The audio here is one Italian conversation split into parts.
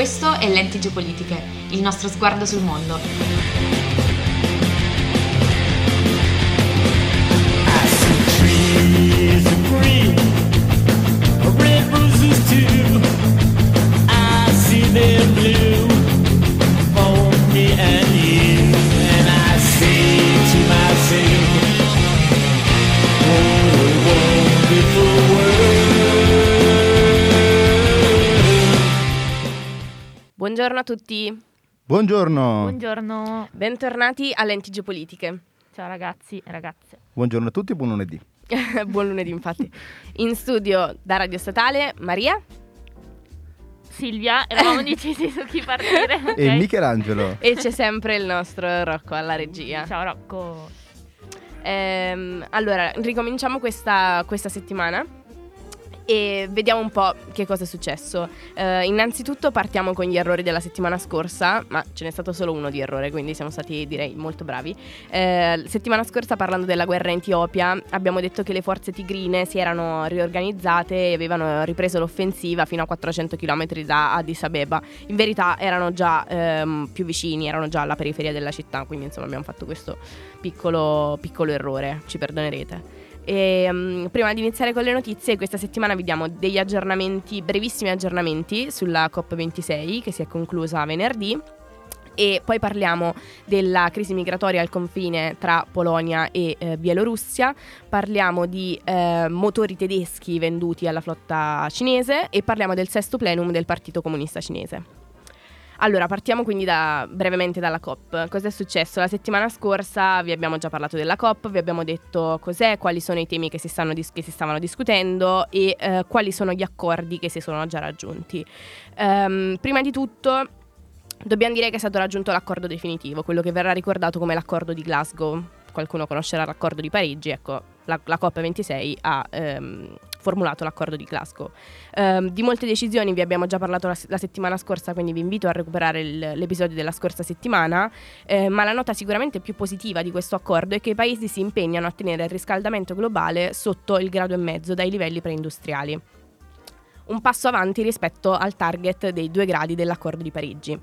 Questo è Lenti Geopolitiche, il nostro sguardo sul mondo. roses too. Buongiorno a tutti, Buongiorno. Buongiorno, bentornati a Lenti Geopolitiche. ciao ragazzi e ragazze. Buongiorno a tutti, buon lunedì. Buon lunedì, infatti. In studio da Radio Statale, Maria Silvia, eravamo indecisi su chi partire. ok? E Michelangelo. e c'è sempre il nostro Rocco alla regia. Ciao Rocco. Ehm, allora, ricominciamo questa, questa settimana e vediamo un po' che cosa è successo. Eh, innanzitutto partiamo con gli errori della settimana scorsa, ma ce n'è stato solo uno di errore, quindi siamo stati direi molto bravi. Eh, settimana scorsa parlando della guerra in Etiopia abbiamo detto che le forze tigrine si erano riorganizzate e avevano ripreso l'offensiva fino a 400 km da Addis Abeba. In verità erano già ehm, più vicini, erano già alla periferia della città, quindi insomma abbiamo fatto questo piccolo, piccolo errore, ci perdonerete. E, mm, prima di iniziare con le notizie, questa settimana vi diamo degli aggiornamenti, brevissimi aggiornamenti sulla COP26 che si è conclusa venerdì. E poi parliamo della crisi migratoria al confine tra Polonia e eh, Bielorussia, parliamo di eh, motori tedeschi venduti alla flotta cinese e parliamo del sesto plenum del Partito Comunista Cinese. Allora, partiamo quindi da- brevemente dalla COP. Cosa è successo? La settimana scorsa vi abbiamo già parlato della COP, vi abbiamo detto cos'è, quali sono i temi che si, stanno che si stavano discutendo e eh, quali sono gli accordi che si sono già raggiunti. Ehm, prima di tutto dobbiamo dire che è stato raggiunto l'accordo definitivo, quello che verrà ricordato come l'accordo di Glasgow. Qualcuno conoscerà l'accordo di Parigi, ecco, la, la COP26 ha ehm, formulato l'accordo di Glasgow. Ehm, di molte decisioni vi abbiamo già parlato la, la settimana scorsa, quindi vi invito a recuperare il- l'episodio della scorsa settimana, eh, ma la nota sicuramente più positiva di questo accordo è che i paesi si impegnano a tenere il riscaldamento globale sotto il grado e mezzo dai livelli preindustriali. Un passo avanti rispetto al target dei due gradi dell'accordo di Parigi.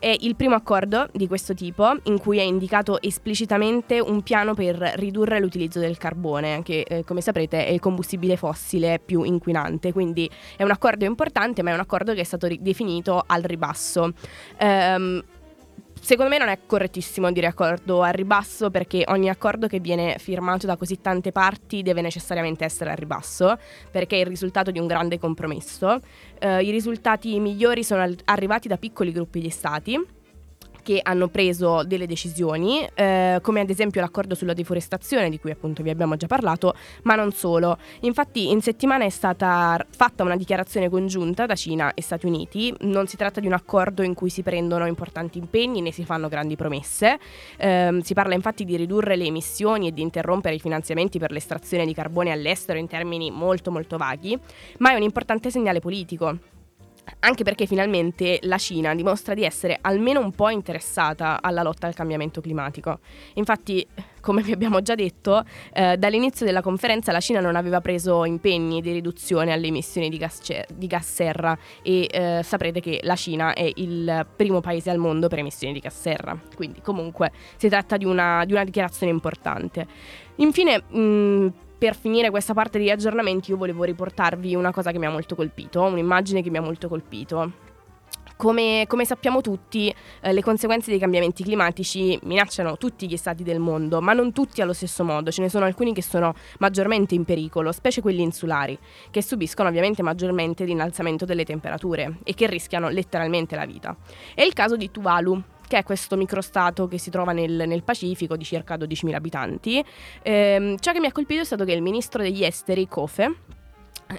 È il primo accordo di questo tipo in cui è indicato esplicitamente un piano per ridurre l'utilizzo del carbone, che eh, come saprete è il combustibile fossile più inquinante, quindi è un accordo importante ma è un accordo che è stato ri- definito al ribasso. Ehm, Secondo me non è correttissimo dire accordo al ribasso perché ogni accordo che viene firmato da così tante parti deve necessariamente essere al ribasso perché è il risultato di un grande compromesso. Eh, I risultati migliori sono arrivati da piccoli gruppi di stati che hanno preso delle decisioni, eh, come ad esempio l'accordo sulla deforestazione di cui appunto vi abbiamo già parlato, ma non solo. Infatti in settimana è stata fatta una dichiarazione congiunta da Cina e Stati Uniti, non si tratta di un accordo in cui si prendono importanti impegni né si fanno grandi promesse, Ehm, si parla infatti di ridurre le emissioni e di interrompere i finanziamenti per l'estrazione di carbone all'estero in termini molto molto vaghi, ma è un importante segnale politico. Anche perché finalmente la Cina dimostra di essere almeno un po' interessata alla lotta al cambiamento climatico. Infatti, come vi abbiamo già detto, eh, dall'inizio della conferenza la Cina non aveva preso impegni di riduzione alle emissioni di gas, di gas serra e eh, saprete che la Cina è il primo paese al mondo per emissioni di gas serra. Quindi comunque si tratta di una, di una dichiarazione importante. Infine, mh, per finire questa parte di aggiornamenti, io volevo riportarvi una cosa che mi ha molto colpito, un'immagine che mi ha molto colpito. Come, come sappiamo tutti, eh, le conseguenze dei cambiamenti climatici minacciano tutti gli stati del mondo, ma non tutti allo stesso modo. Ce ne sono alcuni che sono maggiormente in pericolo, specie quelli insulari, che subiscono ovviamente maggiormente l'innalzamento delle temperature e che rischiano letteralmente la vita. È il caso di Tuvalu, che è questo microstato che si trova nel, nel Pacifico di circa 12.000 abitanti. Ehm, ciò che mi ha colpito è stato che il ministro degli esteri, Kofe,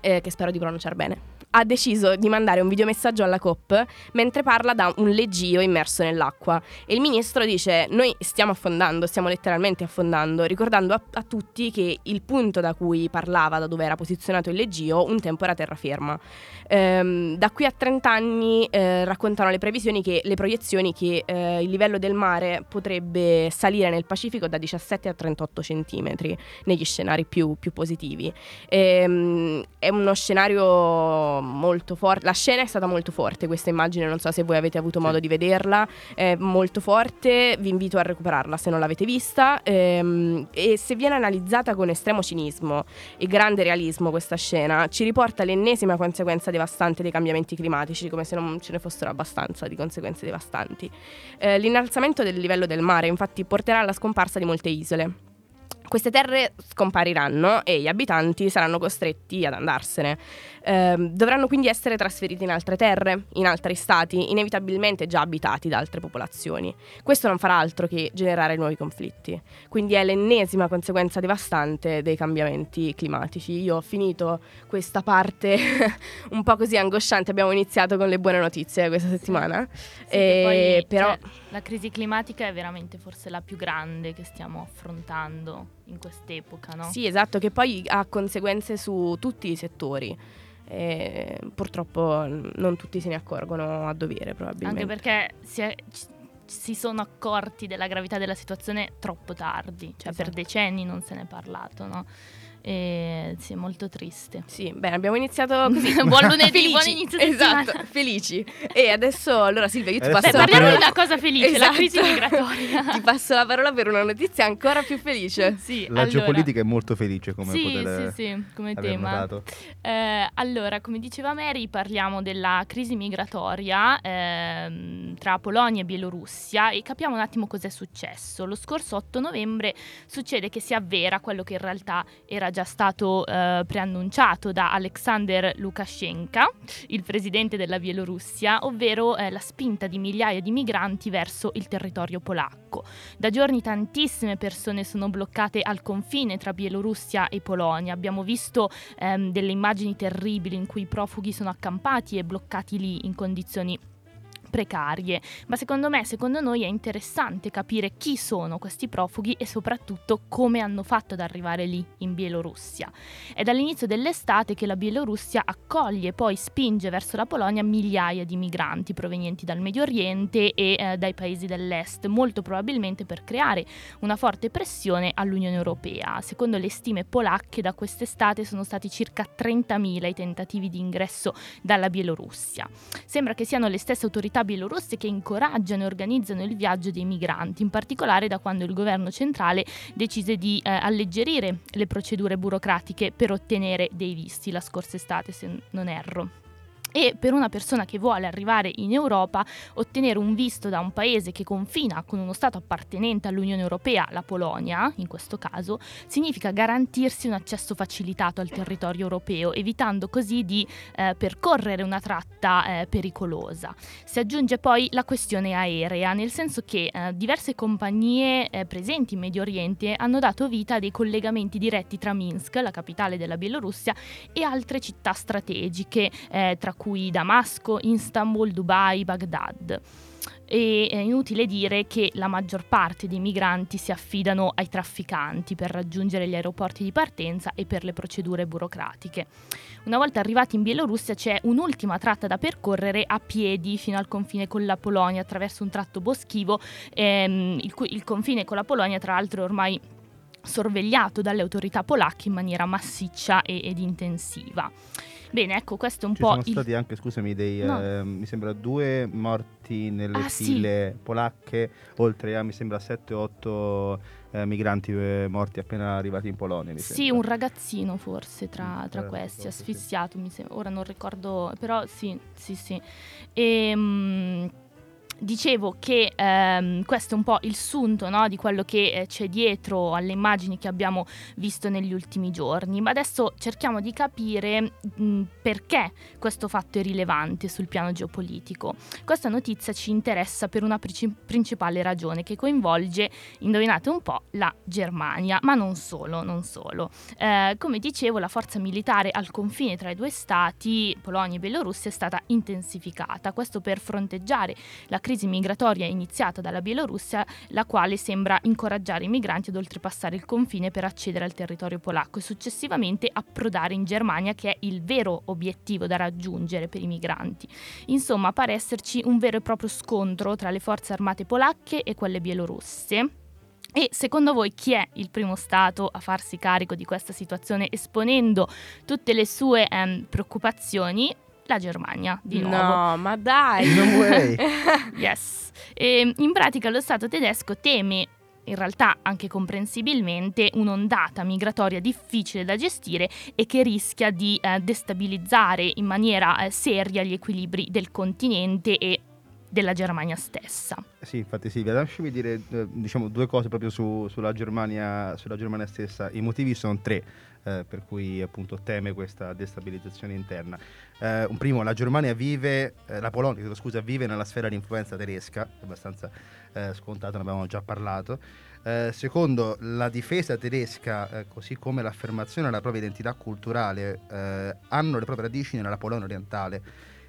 eh, che spero di pronunciare bene, ha deciso di mandare un videomessaggio alla COP mentre parla da un leggio immerso nell'acqua. E il ministro dice: Noi stiamo affondando, stiamo letteralmente affondando, ricordando a, a tutti che il punto da cui parlava, da dove era posizionato il leggio, un tempo era terraferma. Ehm, da qui a 30 anni eh, raccontano le previsioni che le proiezioni che eh, il livello del mare potrebbe salire nel Pacifico da 17 a 38 centimetri negli scenari più, più positivi. Ehm, è uno scenario molto forte. La scena è stata molto forte, questa immagine, non so se voi avete avuto modo di vederla, è molto forte, vi invito a recuperarla se non l'avete vista. Ehm, e se viene analizzata con estremo cinismo e grande realismo questa scena, ci riporta l'ennesima conseguenza devastante dei cambiamenti climatici, come se non ce ne fossero abbastanza di conseguenze devastanti. Eh, l'innalzamento del livello del mare infatti porterà alla scomparsa di molte isole. Queste terre scompariranno e gli abitanti saranno costretti ad andarsene. Ehm, dovranno quindi essere trasferiti in altre terre, in altri stati, inevitabilmente già abitati da altre popolazioni. Questo non farà altro che generare nuovi conflitti. Quindi è l'ennesima conseguenza devastante dei cambiamenti climatici. Io ho finito questa parte un po' così angosciante. Abbiamo iniziato con le buone notizie questa settimana. Sì, E poi, però cioè, la crisi climatica è veramente forse la più grande che stiamo affrontando in quest'epoca, no? Sì, esatto, che poi ha conseguenze su tutti i settori. E purtroppo non tutti se ne accorgono a dovere, probabilmente. Anche perché si, è- si sono accorti della gravità della situazione troppo tardi, cioè per Esatto. decenni non se n'è parlato, no? E sì, è molto triste. Sì, bene, abbiamo iniziato così. Buon lunedì, Felici. buon inizio settimana. Esatto, felici. E adesso, allora Silvia, io ti Adesso passo Beh, la parliamo di parola. una cosa felice, la Esatto. crisi migratoria. ti passo la parola per una notizia ancora più felice. Sì, La allora- geopolitica è molto felice come sì, potete sì, sì, come tema. Eh, allora, come diceva Mary, parliamo della crisi migratoria ehm, tra Polonia e Bielorussia e capiamo un attimo cos'è successo. Lo scorso 8 novembre succede che si avvera quello che in realtà era già stato eh, preannunciato da Alexander Lukashenko, il presidente della Bielorussia, ovvero eh, la spinta di migliaia di migranti verso il territorio polacco. Da giorni tantissime persone sono bloccate al confine tra Bielorussia e Polonia. Abbiamo visto ehm, delle immagini terribili in cui i profughi sono accampati e bloccati lì in condizioni precarie, ma secondo me, secondo noi è interessante capire chi sono questi profughi e soprattutto come hanno fatto ad arrivare lì in Bielorussia. È dall'inizio dell'estate che la Bielorussia accoglie e poi spinge verso la Polonia migliaia di migranti provenienti dal Medio Oriente e eh, dai paesi dell'est, molto probabilmente per creare una forte pressione all'Unione Europea. Secondo le stime polacche da quest'estate sono stati circa 30.000 i tentativi di ingresso dalla Bielorussia. Sembra che siano le stesse autorità bielorusse che incoraggiano e organizzano il viaggio dei migranti, in particolare da quando il governo centrale decise di eh, alleggerire le procedure burocratiche per ottenere dei visti la scorsa estate, se non erro. E per una persona che vuole arrivare in Europa, ottenere un visto da un paese che confina con uno Stato appartenente all'Unione Europea, la Polonia in questo caso, significa garantirsi un accesso facilitato al territorio europeo, evitando così di eh, percorrere una tratta eh, pericolosa. Si aggiunge poi la questione aerea, nel senso che eh, diverse compagnie eh, presenti in Medio Oriente hanno dato vita a dei collegamenti diretti tra Minsk, la capitale della Bielorussia, e altre città strategiche, eh, tra cui Damasco, Istanbul, Dubai, Baghdad. E è inutile dire che la maggior parte dei migranti si affidano ai trafficanti per raggiungere gli aeroporti di partenza e per le procedure burocratiche. Una volta arrivati in Bielorussia c'è un'ultima tratta da percorrere a piedi fino al confine con la Polonia attraverso un tratto boschivo, ehm, il, cui- il confine con la Polonia tra l'altro è ormai sorvegliato dalle autorità polacche in maniera massiccia e- ed intensiva. Bene, ecco, questo è un Ci po' sono il... stati anche, scusami, dei, No. eh, mi sembra due morti nelle Ah, sì. file polacche, oltre a mi sembra 7-8 eh, migranti eh, morti appena arrivati in Polonia. Sì, sembra. un ragazzino forse tra, Mm, tra questi, sì. asfissiato, mi sembra, ora non ricordo, però sì, sì, sì. E, dicevo che ehm, questo è un po' il sunto no, di quello che eh, c'è dietro alle immagini che abbiamo visto negli ultimi giorni, ma adesso cerchiamo di capire mh, perché questo fatto è rilevante sul piano geopolitico. Questa notizia ci interessa per una princi- principale ragione che coinvolge, indovinate un po', la Germania, ma non solo, non solo. Eh, come dicevo, la forza militare al confine tra i due stati, Polonia e Bielorussia, è stata intensificata. Questo per fronteggiare la crisi migratoria iniziata dalla Bielorussia, la quale sembra incoraggiare i migranti ad oltrepassare il confine per accedere al territorio polacco e successivamente approdare in Germania, che è il vero obiettivo da raggiungere per i migranti. Insomma, pare esserci un vero e proprio scontro tra le forze armate polacche e quelle bielorusse. E secondo voi chi è il primo Stato a farsi carico di questa situazione esponendo tutte le sue ehm, preoccupazioni? La Germania, di nuovo. No, ma dai. No way. Yes. E, in pratica lo Stato tedesco teme, in realtà anche comprensibilmente, un'ondata migratoria difficile da gestire e che rischia di eh, destabilizzare in maniera eh, seria gli equilibri del continente e della Germania stessa. Sì, infatti Silvia, lasciami dire eh, diciamo, due cose proprio su- sulla, Germania, sulla Germania stessa. I motivi sono tre eh, per cui appunto teme questa destabilizzazione interna. Eh, un primo, la Germania vive, eh, la Polonia, scusa, vive nella sfera di influenza tedesca, abbastanza eh, scontato, ne abbiamo già parlato. Eh, secondo, la difesa tedesca, eh, così come l'affermazione della propria identità culturale, eh, hanno le proprie radici nella Polonia orientale.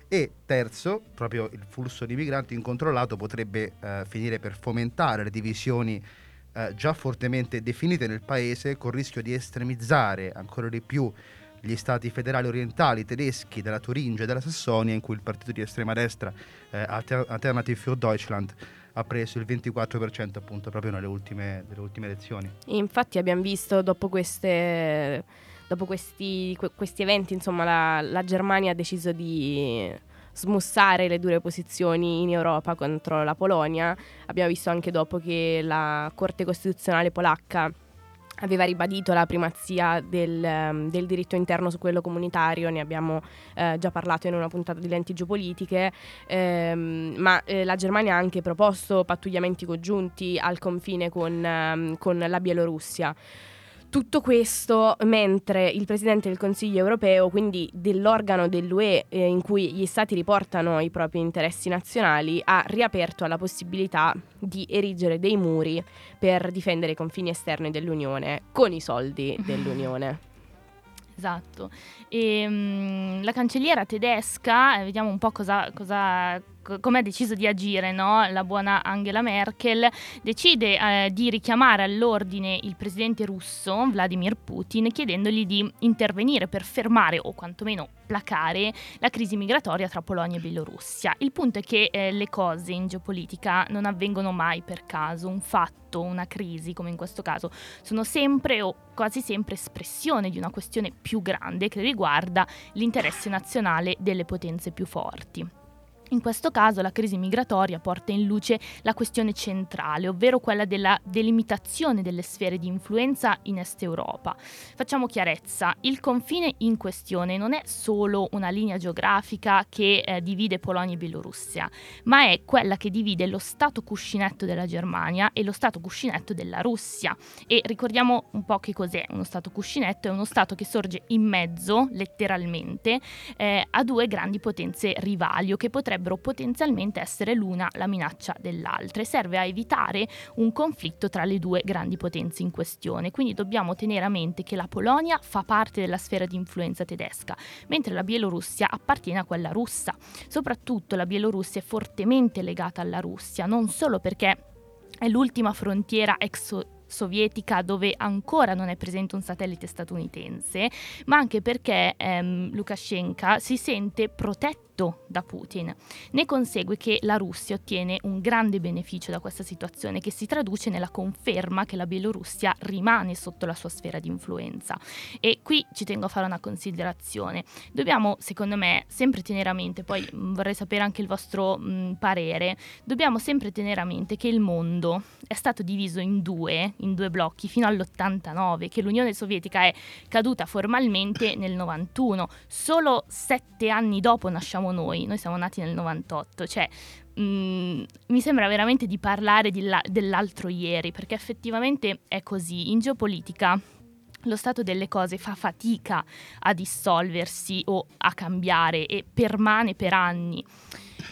E terzo, proprio il flusso di migranti incontrollato potrebbe finire per fomentare le divisioni già fortemente definite nel paese, con il rischio di estremizzare ancora di più gli stati federali orientali tedeschi della Turingia e della Sassonia, in cui il partito di estrema destra eh, Alter- Alternative für Deutschland ha preso il 24% appunto proprio nelle ultime, nelle ultime elezioni. Infatti abbiamo visto dopo, queste, dopo questi, que- questi eventi, insomma, la, la Germania ha deciso di smussare le dure posizioni in Europa contro la Polonia. Abbiamo visto anche dopo che la Corte Costituzionale polacca aveva ribadito la primazia del, ehm, del diritto interno su quello comunitario, ne abbiamo eh, già parlato in una puntata di lenti geopolitiche, ehm, ma eh, la Germania ha anche proposto pattugliamenti congiunti al confine con, ehm, con la Bielorussia. Tutto questo mentre il Presidente del Consiglio europeo, quindi dell'organo dell'UE eh, in cui gli Stati riportano i propri interessi nazionali, ha riaperto alla possibilità di erigere dei muri per difendere i confini esterni dell'Unione con i soldi dell'Unione. Esatto. E, mm, la cancelliera tedesca, eh, vediamo un po' cosa, cosa, co- come ha deciso di agire no? la buona Angela Merkel, decide eh, di richiamare all'ordine il presidente russo Vladimir Putin chiedendogli di intervenire per fermare o quantomeno placare la crisi migratoria tra Polonia e Bielorussia. Il punto è che eh, le cose in geopolitica non avvengono mai per caso, un fatto, una crisi come in questo caso, sono sempre o quasi sempre espressione di una questione più grande che riguarda l'interesse nazionale delle potenze più forti. In questo caso la crisi migratoria porta in luce la questione centrale, ovvero quella della delimitazione delle sfere di influenza in Est Europa. Facciamo chiarezza, il confine in questione non è solo una linea geografica che eh, divide Polonia e Bielorussia, ma è quella che divide lo stato cuscinetto della Germania e lo stato cuscinetto della Russia. E ricordiamo un po' che cos'è uno stato cuscinetto, è uno stato che sorge in mezzo, letteralmente, eh, a due grandi potenze rivali o che potrebbero potenzialmente essere l'una la minaccia dell'altra e serve a evitare un conflitto tra le due grandi potenze in questione. Quindi dobbiamo tenere a mente che la Polonia fa parte della sfera di influenza tedesca, mentre la Bielorussia appartiene a quella russa. Soprattutto la Bielorussia è fortemente legata alla Russia, non solo perché è l'ultima frontiera ex sovietica dove ancora non è presente un satellite statunitense, ma anche perché ehm, Lukashenko si sente protetto da Putin. Ne consegue che la Russia ottiene un grande beneficio da questa situazione che si traduce nella conferma che la Bielorussia rimane sotto la sua sfera di influenza. E qui ci tengo a fare una considerazione. Dobbiamo, secondo me, sempre tenere a mente, poi mh, vorrei sapere anche il vostro mh, parere, dobbiamo sempre tenere a mente che il mondo è stato diviso in due, in due blocchi fino all'89, che l'Unione Sovietica è caduta formalmente nel 91. Solo sette anni dopo nasciamo noi, noi siamo nati nel 98, cioè mm, mi sembra veramente di parlare di la- dell'altro ieri, perché effettivamente è così. In geopolitica lo stato delle cose fa fatica a dissolversi o a cambiare e permane per anni.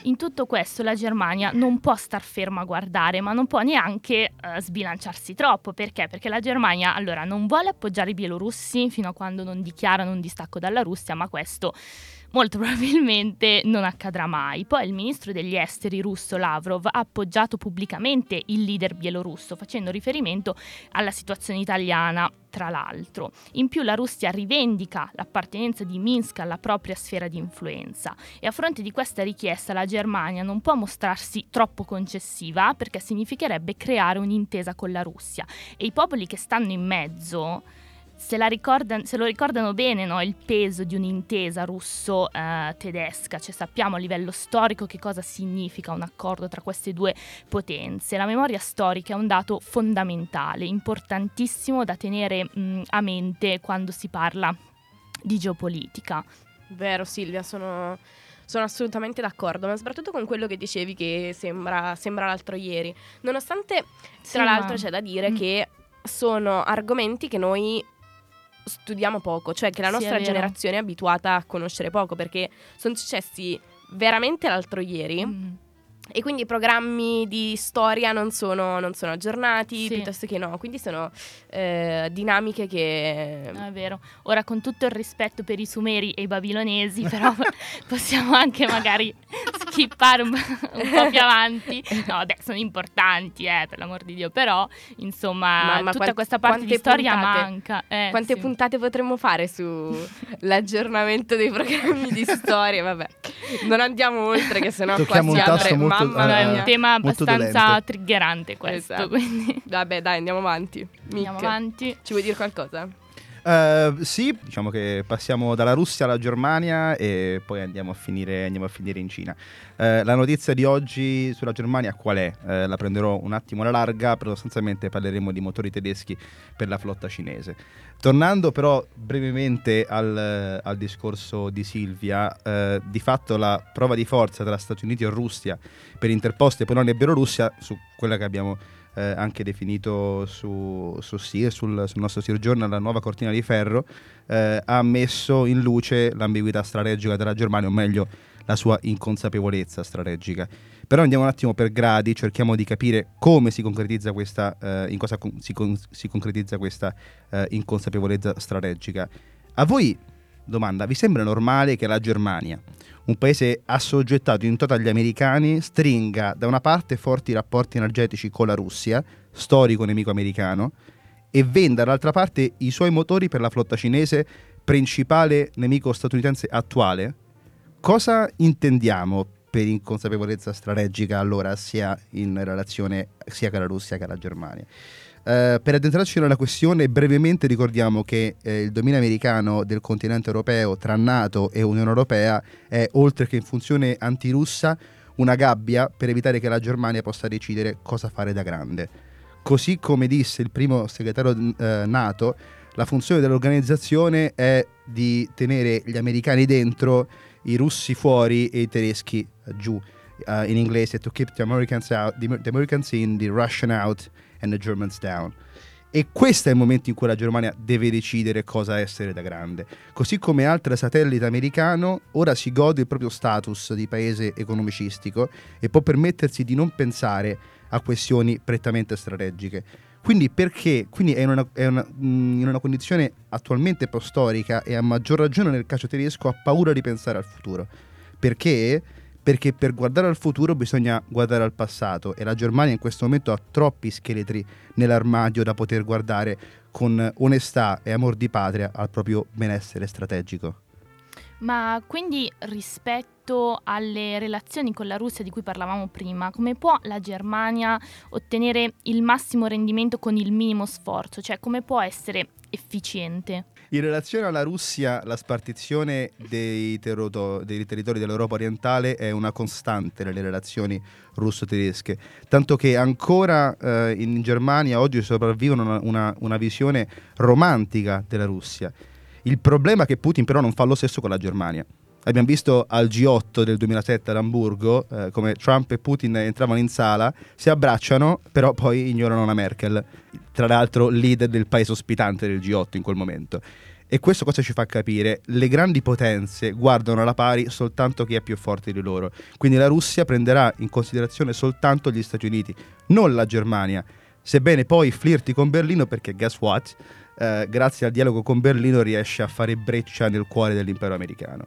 In tutto questo la Germania non può star ferma a guardare, ma non può neanche eh, sbilanciarsi troppo. Perché? Perché la Germania allora non vuole appoggiare i bielorussi fino a quando non dichiarano un distacco dalla Russia, ma questo molto probabilmente non accadrà mai. Poi il ministro degli esteri russo Lavrov ha appoggiato pubblicamente il leader bielorusso, facendo riferimento alla situazione italiana, tra l'altro. In più la Russia rivendica l'appartenenza di Minsk alla propria sfera di influenza e a fronte di questa richiesta la Germania non può mostrarsi troppo concessiva perché significherebbe creare un'intesa con la Russia e i popoli che stanno in mezzo se, la ricordan- se lo ricordano bene no, il peso di un'intesa russo-tedesca, cioè sappiamo a livello storico che cosa significa un accordo tra queste due potenze. La memoria storica è un dato fondamentale, importantissimo da tenere mh, a mente quando si parla di geopolitica. Vero Silvia, sono, sono assolutamente d'accordo, ma soprattutto con quello che dicevi che sembra, sembra l'altro ieri. Nonostante, Sì, tra l'altro, ma- c'è da dire Mm. che sono argomenti che noi studiamo poco, cioè che la Sì, è nostra vero. generazione è abituata a conoscere poco, perché sono successi veramente l'altro ieri. Mm. E quindi i programmi di storia non sono, non sono aggiornati, Sì. piuttosto che no. Quindi sono eh, dinamiche che... È vero. Ora, con tutto il rispetto per i sumeri e i babilonesi, però possiamo anche magari skippare un, un po' più avanti. No, vabbè, sono importanti, eh, per l'amor di Dio, però, insomma, Ma- ma tutta quant- questa parte di storia puntate? manca. Eh, Quante sì. puntate potremmo fare sull'aggiornamento dei programmi di storia? Vabbè, non andiamo oltre, che sennò Tocchiamo qua si apre- molto- mamma No, è un tema molto abbastanza dolente. triggerante questo, Esatto. quindi Vabbè, dai, andiamo avanti. andiamo Mick, avanti. Ci vuoi dire qualcosa? Eh, sì, diciamo che passiamo dalla Russia alla Germania e poi andiamo a finire, andiamo a finire in Cina. Eh, la notizia di oggi sulla Germania qual è? Eh, la prenderò un attimo alla larga, però sostanzialmente parleremo di motori tedeschi per la flotta cinese. Tornando però brevemente al, al discorso di Silvia, di fatto la prova di forza tra Stati Uniti e Russia per interposte Polonia e Bielorussia, su quella che abbiamo eh, anche definito su, su SIR, sul, sul nostro Sir Journal, la nuova cortina di ferro, eh, ha messo in luce l'ambiguità strategica della Germania, o meglio la sua inconsapevolezza strategica. Però andiamo un attimo per gradi, cerchiamo di capire come si concretizza questa, eh, in cosa con- si, con- si concretizza questa eh, inconsapevolezza strategica. A voi, domanda, vi sembra normale che la Germania, un paese assoggettato in toto agli americani, stringa da una parte forti rapporti energetici con la Russia, storico nemico americano, e venda dall'altra parte i suoi motori per la flotta cinese, principale nemico statunitense attuale? Cosa intendiamo per inconsapevolezza strategica allora sia in relazione sia con la Russia che con la Germania? Eh, per addentrarci nella questione, brevemente ricordiamo che eh, il dominio americano del continente europeo tra NATO e Unione Europea è, oltre che in funzione antirussa, una gabbia per evitare che la Germania possa decidere cosa fare da grande. Così come disse il primo segretario eh, NATO, la funzione dell'organizzazione è di tenere gli americani dentro, i russi fuori e i tedeschi eh, giù. Eh, in inglese, to keep the Americans out, the, the Americans in, the Russian out and the Germans down. E questo è il momento in cui la Germania deve decidere cosa essere da grande. Così come altre satellite americano, ora si gode il proprio status di paese economicistico e può permettersi di non pensare a questioni prettamente strategiche. Quindi perché? Quindi è una, è una- mh, in una condizione attualmente post-storica e a maggior ragione nel caso tedesco ha paura di pensare al futuro. Perché? Perché per guardare al futuro bisogna guardare al passato e la Germania in questo momento ha troppi scheletri nell'armadio da poter guardare con onestà e amor di patria al proprio benessere strategico. Ma quindi rispetto alle relazioni con la Russia di cui parlavamo prima, come può la Germania ottenere il massimo rendimento con il minimo sforzo? Cioè come può essere efficiente? In relazione alla Russia, la spartizione dei, terroto- dei territori dell'Europa orientale è una costante nelle relazioni russo-tedesche, tanto che ancora eh, in Germania oggi sopravvivono una, una- una visione romantica della Russia. Il problema è che Putin però non fa lo stesso con la Germania. Abbiamo visto al G8 del 2007 ad Amburgo eh, come Trump e Putin entravano in sala, si abbracciano, però poi ignorano la Merkel, tra l'altro leader del paese ospitante del G8 in quel momento. E questo cosa ci fa capire? Le grandi potenze guardano alla pari soltanto chi è più forte di loro. Quindi la Russia prenderà in considerazione soltanto gli Stati Uniti, non la Germania. Sebbene poi flirti con Berlino perché guess what? Eh, grazie al dialogo con Berlino riesce a fare breccia nel cuore dell'impero americano.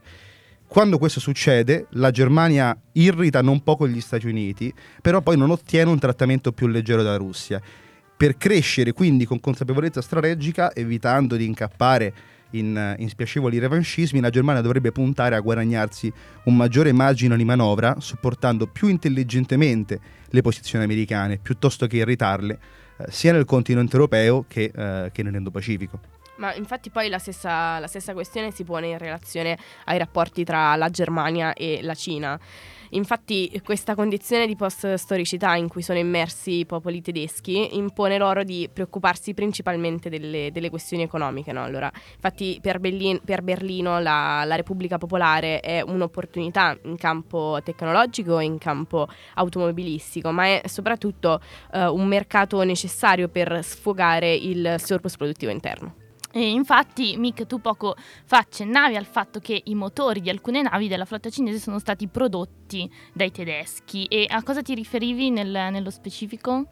Quando questo succede, la Germania irrita non poco gli Stati Uniti, però poi non ottiene un trattamento più leggero dalla Russia. Per crescere quindi con consapevolezza strategica, evitando di incappare in, in spiacevoli revanchismi, la Germania dovrebbe puntare a guadagnarsi un maggiore margine di manovra, supportando più intelligentemente le posizioni americane, piuttosto che irritarle, eh, sia nel continente europeo che, eh, che nell'Indo-Pacifico. Ma infatti poi la stessa, la stessa questione si pone in relazione ai rapporti tra la Germania e la Cina. Infatti questa condizione di post-storicità in cui sono immersi i popoli tedeschi impone loro di preoccuparsi principalmente delle, delle questioni economiche. No? Allora, infatti per, Berlin- per Berlino la, la, Repubblica Popolare è un'opportunità in campo tecnologico e in campo automobilistico, ma è soprattutto eh, un mercato necessario per sfogare il surplus produttivo interno. E infatti, Mick, tu poco fa accennavi al fatto che i motori di alcune navi della flotta cinese sono stati prodotti dai tedeschi. E a cosa ti riferivi nel, nello specifico?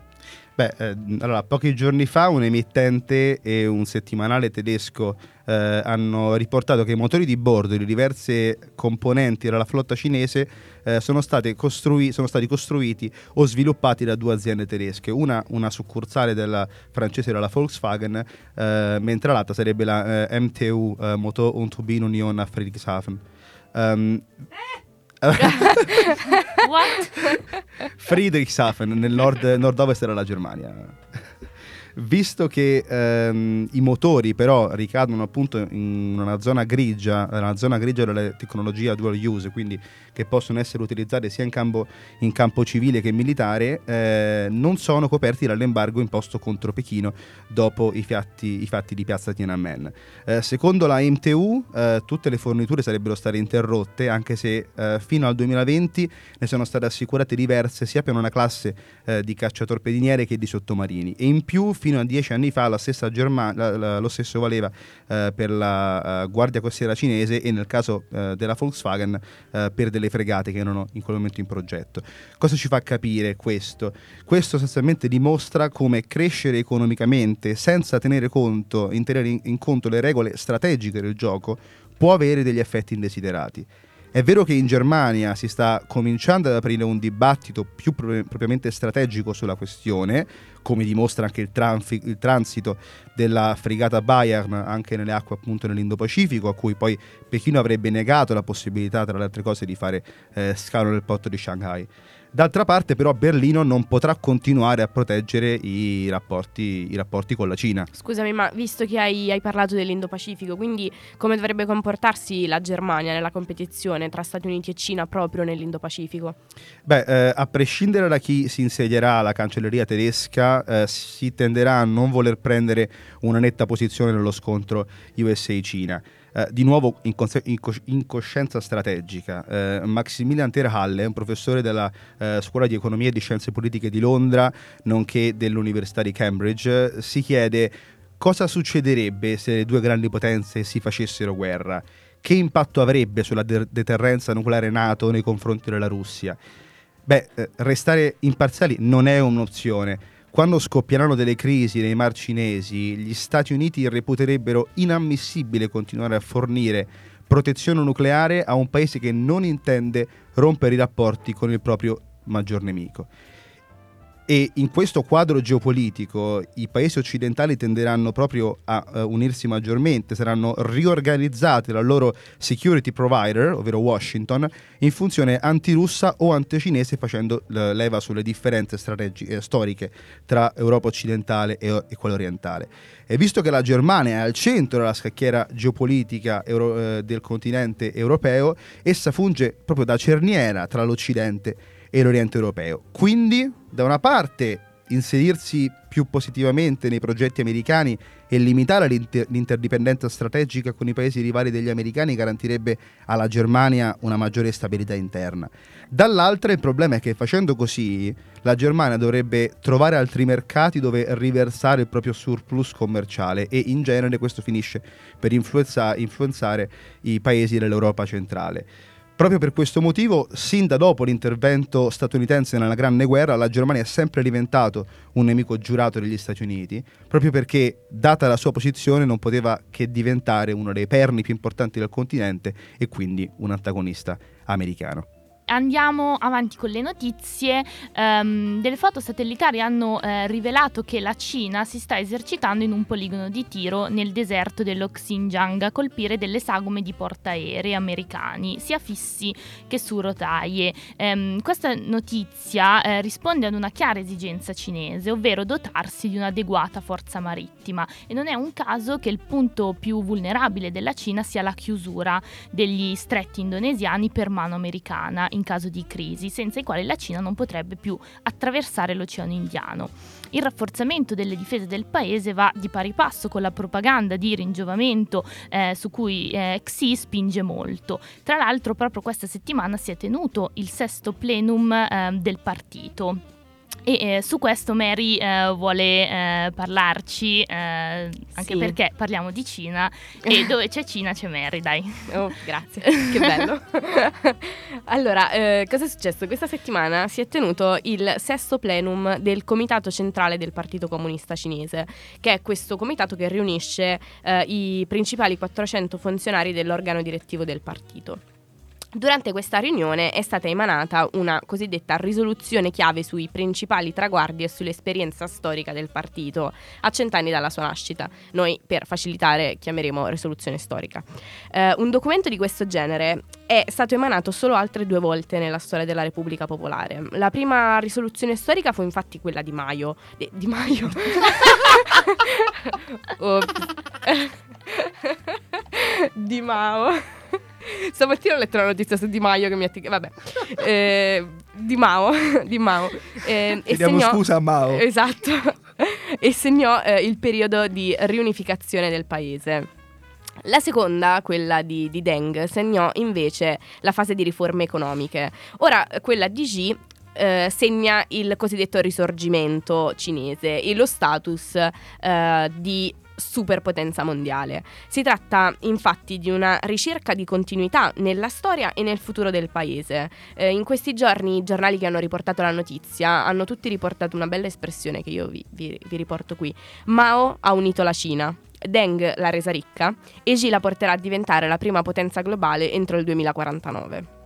Beh, eh, allora, pochi giorni fa un emittente e un settimanale tedesco eh, hanno riportato che i motori di bordo di diverse componenti della flotta cinese eh, sono, costrui- sono, stati costruiti o sviluppati da due aziende tedesche, una una succursale della francese della Volkswagen, eh, mentre l'altra sarebbe la eh, MTU eh, Motor und Turbine Union a Friedrichshafen. Um, What? Friedrichshafen, nel nord, nord-ovest della Germania visto che ehm, i motori però ricadono appunto in una zona grigia, una zona grigia della tecnologia dual use, quindi che possono essere utilizzate sia in campo, in campo civile che militare, eh, non sono coperti dall'embargo imposto contro Pechino dopo i fatti, i fatti di piazza Tiananmen. Eh, secondo la MTU eh, tutte le forniture sarebbero state interrotte anche se eh, fino al 2020 ne sono state assicurate diverse sia per una classe eh, di cacciatorpediniere che di sottomarini e in più fino a dieci anni fa German- la, la, lo stesso valeva eh, per la uh, Guardia Costiera cinese e nel caso uh, della Volkswagen uh, per delle fregate che erano in quel momento in progetto. Cosa ci fa capire questo? Questo sostanzialmente dimostra come crescere economicamente senza tenere conto, in tenere in, in conto le regole strategiche del gioco può avere degli effetti indesiderati. È vero che in Germania si sta cominciando ad aprire un dibattito più pro- propriamente strategico sulla questione, come dimostra anche il, tranfi- il, transito della fregata Bayern anche nelle acque appunto nell'Indo-Pacifico, a cui poi Pechino avrebbe negato la possibilità, tra le altre cose, di fare eh, scalo nel porto di Shanghai. D'altra parte però Berlino non potrà continuare a proteggere i rapporti, i rapporti con la Cina. Scusami, ma visto che hai, hai parlato dell'Indo-Pacifico, quindi come dovrebbe comportarsi la Germania nella competizione tra Stati Uniti e Cina proprio nell'Indo-Pacifico? Beh, eh, a prescindere da chi si insedierà alla cancelleria tedesca, eh, si tenderà a non voler prendere una netta posizione nello scontro USA-Cina. Eh, di nuovo in, cons- in, cos- in coscienza strategica. Eh, Maximilian Terhalle, un professore della eh, Scuola di Economia e di Scienze Politiche di Londra, nonché dell'Università di Cambridge, si chiede cosa succederebbe se le due grandi potenze si facessero guerra. Che impatto avrebbe sulla de- deterrenza nucleare NATO nei confronti della Russia? Beh, eh, restare imparziali non è un'opzione quando scoppieranno delle crisi nei mar cinesi, gli Stati Uniti reputerebbero inammissibile continuare a fornire protezione nucleare a un paese che non intende rompere i rapporti con il proprio maggior nemico. E in questo quadro geopolitico i paesi occidentali tenderanno proprio a uh, unirsi maggiormente, saranno riorganizzati dal loro security provider, ovvero Washington, in funzione antirussa o anticinese facendo uh, leva sulle differenze strategiche, eh, storiche tra Europa occidentale e, e, quella orientale. E visto che la Germania è al centro della scacchiera geopolitica euro, uh, del continente europeo, essa funge proprio da cerniera tra l'Occidente e l'Oriente europeo. Quindi da una parte inserirsi più positivamente nei progetti americani e limitare l'inter- l'interdipendenza strategica con i paesi rivali degli americani garantirebbe alla Germania una maggiore stabilità interna. Dall'altra il problema è che facendo così la Germania dovrebbe trovare altri mercati dove riversare il proprio surplus commerciale e in genere questo finisce per influenza- influenzare i paesi dell'Europa centrale. Proprio per questo motivo, sin da dopo l'intervento statunitense nella Grande Guerra, la Germania è sempre diventato un nemico giurato degli Stati Uniti, proprio perché, data la sua posizione, non poteva che diventare uno dei perni più importanti del continente e quindi un antagonista americano. Andiamo avanti con le notizie. Ehm, delle foto satellitari hanno eh, rivelato che la Cina si sta esercitando in un poligono di tiro nel deserto dello Xinjiang a colpire delle sagome di portaerei americani, sia fissi che su rotaie. Ehm, questa notizia eh, risponde ad una chiara esigenza cinese, ovvero dotarsi di un'adeguata forza marittima. E non è un caso che il punto più vulnerabile della Cina sia la chiusura degli stretti indonesiani per mano americana in caso di crisi, senza i quali la Cina non potrebbe più attraversare l'Oceano Indiano. Il rafforzamento delle difese del paese va di pari passo con la propaganda di ringiovamento eh, su cui eh, Xi spinge molto. Tra l'altro proprio questa settimana si è tenuto il sesto plenum eh, del partito. E eh, su questo Mary eh, vuole eh, parlarci, eh, anche Sì. perché parliamo di Cina e dove c'è Cina c'è Mary, dai. Oh, grazie, che bello. allora, eh, cosa è successo? Questa settimana si è tenuto il sesto plenum del Comitato Centrale del Partito Comunista Cinese, che è questo comitato che riunisce eh, i principali 400 funzionari dell'organo direttivo del partito. Durante questa riunione è stata emanata una cosiddetta risoluzione chiave sui principali traguardi e sull'esperienza storica del partito a cent'anni dalla sua nascita. Noi per facilitare chiameremo risoluzione storica. Eh, un documento di questo genere è stato emanato solo altre due volte nella storia della Repubblica Popolare. La prima risoluzione storica fu infatti quella di Maio. Di, di Maio? Ops. di Mao. Stamattina ho letto una notizia su Di Maio che mi ha... tic- Vabbè. Eh, di Mao. Di Mao. Eh, e segnò- scusa a Mao. Esatto. e segnò eh, il periodo di riunificazione del paese. La seconda, quella di, di Deng, segnò invece la fase di riforme economiche. Ora, quella di Xi eh, segna il cosiddetto risorgimento cinese e lo status eh, di superpotenza mondiale. Si tratta infatti di una ricerca di continuità nella storia e nel futuro del paese. Eh, in questi giorni i giornali che hanno riportato la notizia hanno tutti riportato una bella espressione che io vi, vi- vi riporto qui. Mao ha unito la Cina. Deng l'ha resa ricca e Xi la porterà a diventare la prima potenza globale entro il 2049.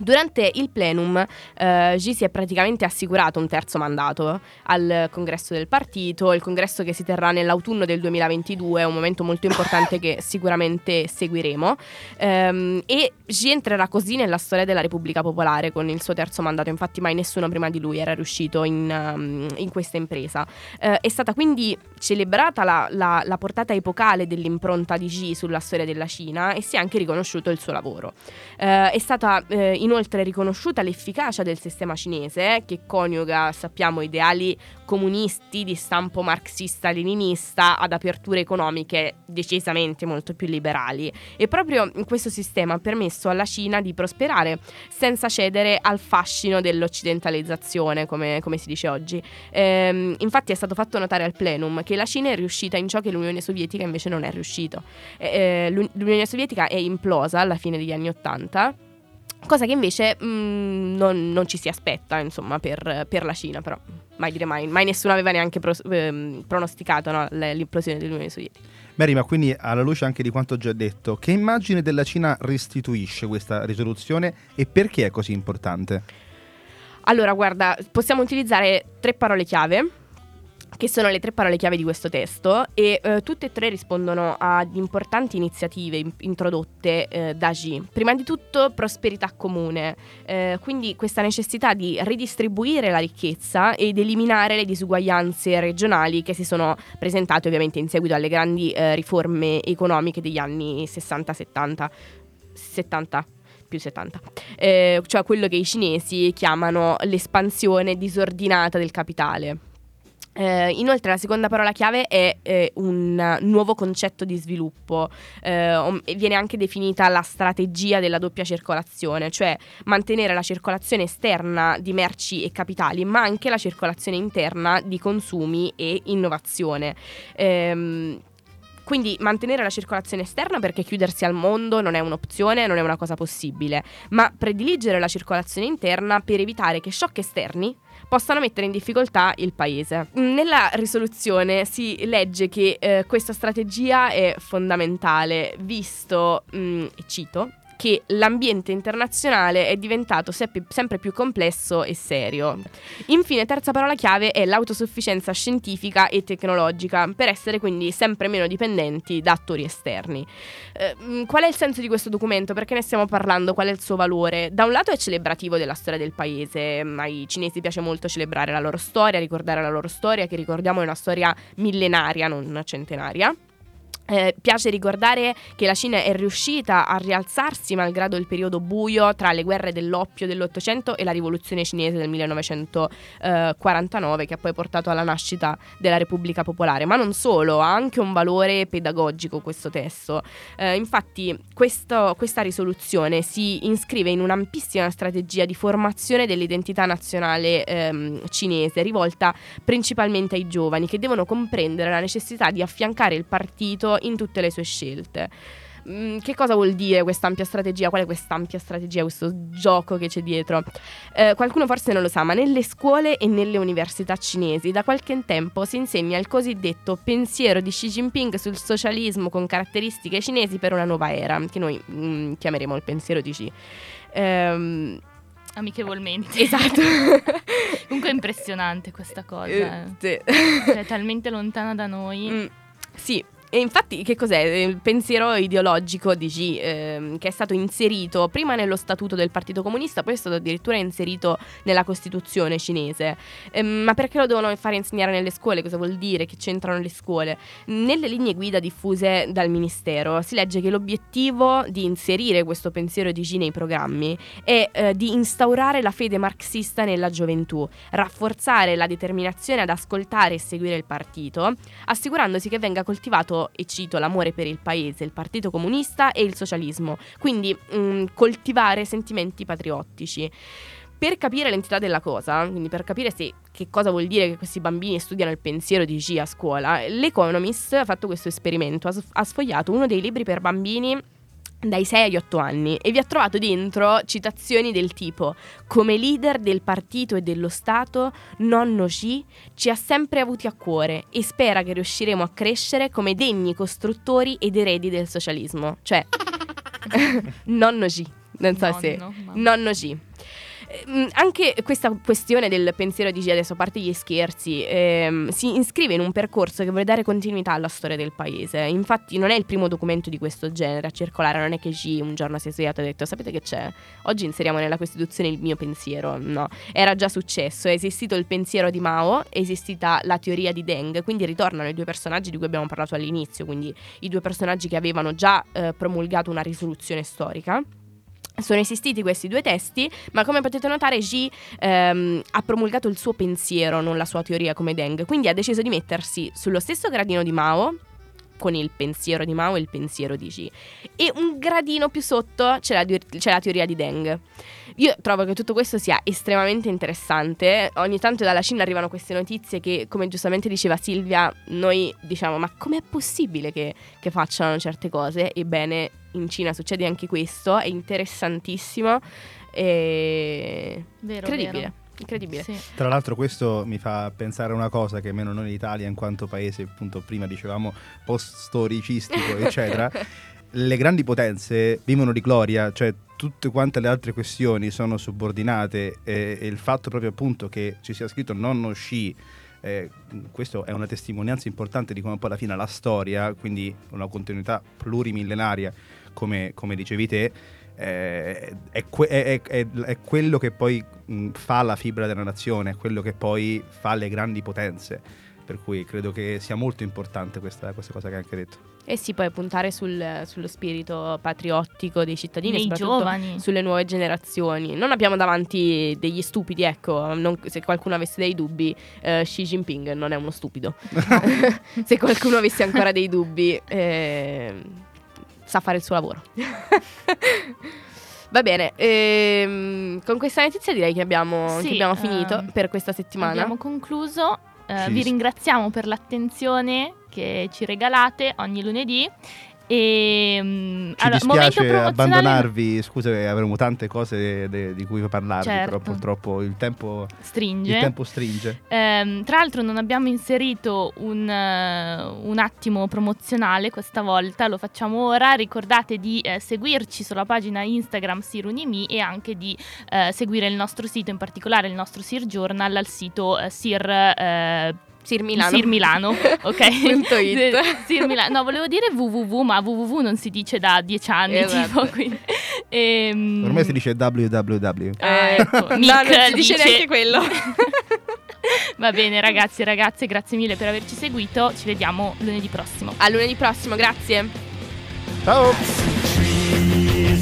Durante il plenum eh, si è praticamente assicurato un terzo mandato al congresso del partito, il congresso che si terrà nell'autunno del 2022, è un momento molto importante che sicuramente seguiremo Ehm, e Xi entrerà così nella storia della Repubblica Popolare con il suo terzo mandato, infatti mai nessuno prima di lui era riuscito in, um, in questa impresa. Eh, è stata quindi celebrata la, la- la portata epocale dell'impronta di Xi sulla storia della Cina e si è anche riconosciuto il suo lavoro. Eh, è stata eh, inoltre riconosciuta l'efficacia del sistema cinese eh, che coniuga, sappiamo, ideali comunisti di stampo marxista-leninista ad aperture economiche decisamente molto più liberali. E proprio questo sistema ha permesso alla Cina di prosperare senza cedere al fascino dell'occidentalizzazione, come, come si dice oggi. Ehm, infatti è stato fatto notare al plenum che la Cina è riuscita in ciò che l'Unione Sovietica invece non è riuscito. Eh, eh, l'Un- L'Unione Sovietica è implosa alla fine degli anni Ottanta. Cosa che invece mm, non, non ci si aspetta, insomma, per, per la Cina, però mai dire mai, mai nessuno aveva neanche pros- ehm, pronosticato no, l'implosione dell'Unione Sovietica. Mary, ma quindi alla luce anche di quanto già detto, che immagine della Cina restituisce questa risoluzione e perché è così importante? Allora, guarda, possiamo utilizzare tre parole chiave, che sono le tre parole chiave di questo testo, e eh, tutte e tre rispondono ad importanti iniziative in- introdotte eh, da Xi. Prima di tutto, prosperità comune, eh, quindi questa necessità di ridistribuire la ricchezza ed eliminare le disuguaglianze regionali che si sono presentate ovviamente in seguito alle grandi eh, riforme economiche degli anni 60-70. 70 più 70, eh, cioè quello che i cinesi chiamano l'espansione disordinata del capitale. Eh, inoltre la seconda parola chiave è eh, un nuovo concetto di sviluppo, eh, viene anche definita la strategia della doppia circolazione, cioè mantenere la circolazione esterna di merci e capitali, ma anche la circolazione interna di consumi e innovazione. Ehm, quindi mantenere la circolazione esterna perché chiudersi al mondo non è un'opzione, non è una cosa possibile, ma prediligere la circolazione interna per evitare che shock esterni possano mettere in difficoltà il paese. Nella risoluzione si legge che eh, questa strategia è fondamentale visto, mm, e cito, che l'ambiente internazionale è diventato sempre più complesso e serio. Infine, terza parola chiave è l'autosufficienza scientifica e tecnologica, per essere quindi sempre meno dipendenti da attori esterni. Eh, mh, qual è il senso di questo documento? Perché ne stiamo parlando? Qual è il suo valore? Da un lato è celebrativo della storia del paese, mm, ai cinesi piace molto celebrare la loro storia, ricordare la loro storia, che ricordiamo è una storia millenaria, non centenaria. Eh, piace ricordare che la Cina è riuscita a rialzarsi malgrado il periodo buio tra le guerre dell'oppio dell'Ottocento e la rivoluzione cinese del 1949 che ha poi portato alla nascita della Repubblica Popolare. Ma non solo, ha anche un valore pedagogico questo testo. Eh, infatti questo- questa risoluzione si iscrive in un'ampissima strategia di formazione dell'identità nazionale ehm, cinese rivolta principalmente ai giovani che devono comprendere la necessità di affiancare il partito in tutte le sue scelte. Mm, che cosa vuol dire questa ampia strategia? Qual è questa ampia strategia, questo gioco che c'è dietro? Eh, qualcuno forse non lo sa, ma nelle scuole e nelle università cinesi da qualche tempo si insegna il cosiddetto pensiero di Xi Jinping sul socialismo con caratteristiche cinesi per una nuova era, che noi mm, chiameremo il pensiero di Xi. Ehm, Amichevolmente. esatto. Comunque è impressionante questa cosa. Eh, eh. sì. Cioè, è talmente lontana da noi. Mm, sì. E infatti che cos'è? Il pensiero ideologico di Xi, ehm, che è stato inserito prima nello statuto del Partito Comunista, poi è stato addirittura inserito nella Costituzione cinese. Ehm, ma perché lo devono fare insegnare nelle scuole? Cosa vuol dire? Che c'entrano le scuole? Nelle linee guida diffuse dal Ministero si legge che l'obiettivo di inserire questo pensiero di Xi nei programmi è eh, di instaurare la fede marxista nella gioventù, rafforzare la determinazione ad ascoltare e seguire il partito, assicurandosi che venga coltivato, e cito, l'amore per il paese, il Partito Comunista e il socialismo, quindi mm, coltivare sentimenti patriottici. Per capire l'entità della cosa, quindi per capire se, che cosa vuol dire che questi bambini studiano il pensiero di Xi a scuola, l'Economist ha fatto questo esperimento, ha, ha sfogliato uno dei libri per bambini dai 6 agli 8 anni e vi ha trovato dentro citazioni del tipo come leader del partito e dello Stato, nonno Xi ci ha sempre avuti a cuore e spera che riusciremo a crescere come degni costruttori ed eredi del socialismo. Cioè, nonno Xi, non so se... Nonno, ma- Nonno G. Ehm, Anche questa questione del pensiero di G, adesso a parte gli scherzi, ehm, si iscrive in un percorso che vuole dare continuità alla storia del paese. Infatti, non è il primo documento di questo genere a circolare. Non è che G un giorno si è svegliato e ha detto: Sapete che c'è? Oggi inseriamo nella Costituzione il mio pensiero. No, era già successo. È esistito il pensiero di Mao, è esistita la teoria di Deng. Quindi ritornano i due personaggi di cui abbiamo parlato all'inizio. Quindi i due personaggi che avevano già eh, promulgato una risoluzione storica. Sono esistiti questi due testi, ma come potete notare Xi ehm, ha promulgato il suo pensiero, non la sua teoria come Deng, quindi ha deciso di mettersi sullo stesso gradino di Mao, con il pensiero di Mao e il pensiero di Xi, e un gradino più sotto c'è la, c'è la teoria di Deng. Io trovo che tutto questo sia estremamente interessante. Ogni tanto dalla Cina arrivano queste notizie che, come giustamente diceva Silvia, noi diciamo: ma com'è possibile che, che facciano certe cose? Ebbene, in Cina succede anche questo, è interessantissimo e Vero, incredibile. vero. Incredibile. Sì. Tra l'altro questo mi fa pensare a una cosa che meno noi in Italia in quanto paese, appunto prima dicevamo post-storicistico, eccetera, le grandi potenze vivono di gloria, cioè tutte quante le altre questioni sono subordinate e, e il fatto proprio appunto che ci sia scritto nonno sci, eh, questo è una testimonianza importante di come poi alla fine la storia, quindi una continuità plurimillenaria, come, come dicevi te, eh, è, que- è- è- è quello che poi mh, fa la fibra della nazione, è quello che poi fa le grandi potenze. Per cui credo che sia molto importante questa, questa cosa che hai anche detto. E sì, poi puntare sul- sullo spirito patriottico dei cittadini, Nei soprattutto giovani. sulle nuove generazioni. Non abbiamo davanti degli stupidi, ecco, non- se qualcuno avesse dei dubbi, eh, Xi Jinping non è uno stupido. se qualcuno avesse ancora dei dubbi, eh, sa fare il suo lavoro. Va bene, ehm, con questa notizia direi che abbiamo, Sì, che abbiamo ehm, finito per questa settimana. Abbiamo concluso. Eh, Ci vi ringraziamo per l'attenzione che ci regalate ogni lunedì E, mm, Ci allora, dispiace abbandonarvi, scusa che avremo tante cose de- di cui parlarvi, Certo. però purtroppo il tempo, Stringe. il tempo stringe. Ehm, tra l'altro non abbiamo inserito un, eh, un attimo promozionale questa volta, lo facciamo ora. Ricordate di eh, seguirci sulla pagina Instagram Sirunimi e anche di eh, seguire il nostro sito, in particolare il nostro Sir Journal al sito eh, Sir... Sir Milano. Sir Milano, ok? Punto it. Sir Milano. No, volevo dire www, ma www non si dice da dieci anni, Esatto. tipo, quindi... ehm, Ormai si dice www. Ah, Eh, ecco. no, Nick non si dice dice- neanche quello. Va bene ragazzi e ragazze, grazie mille per averci seguito, ci vediamo lunedì prossimo. A lunedì prossimo, grazie. Ciao! trees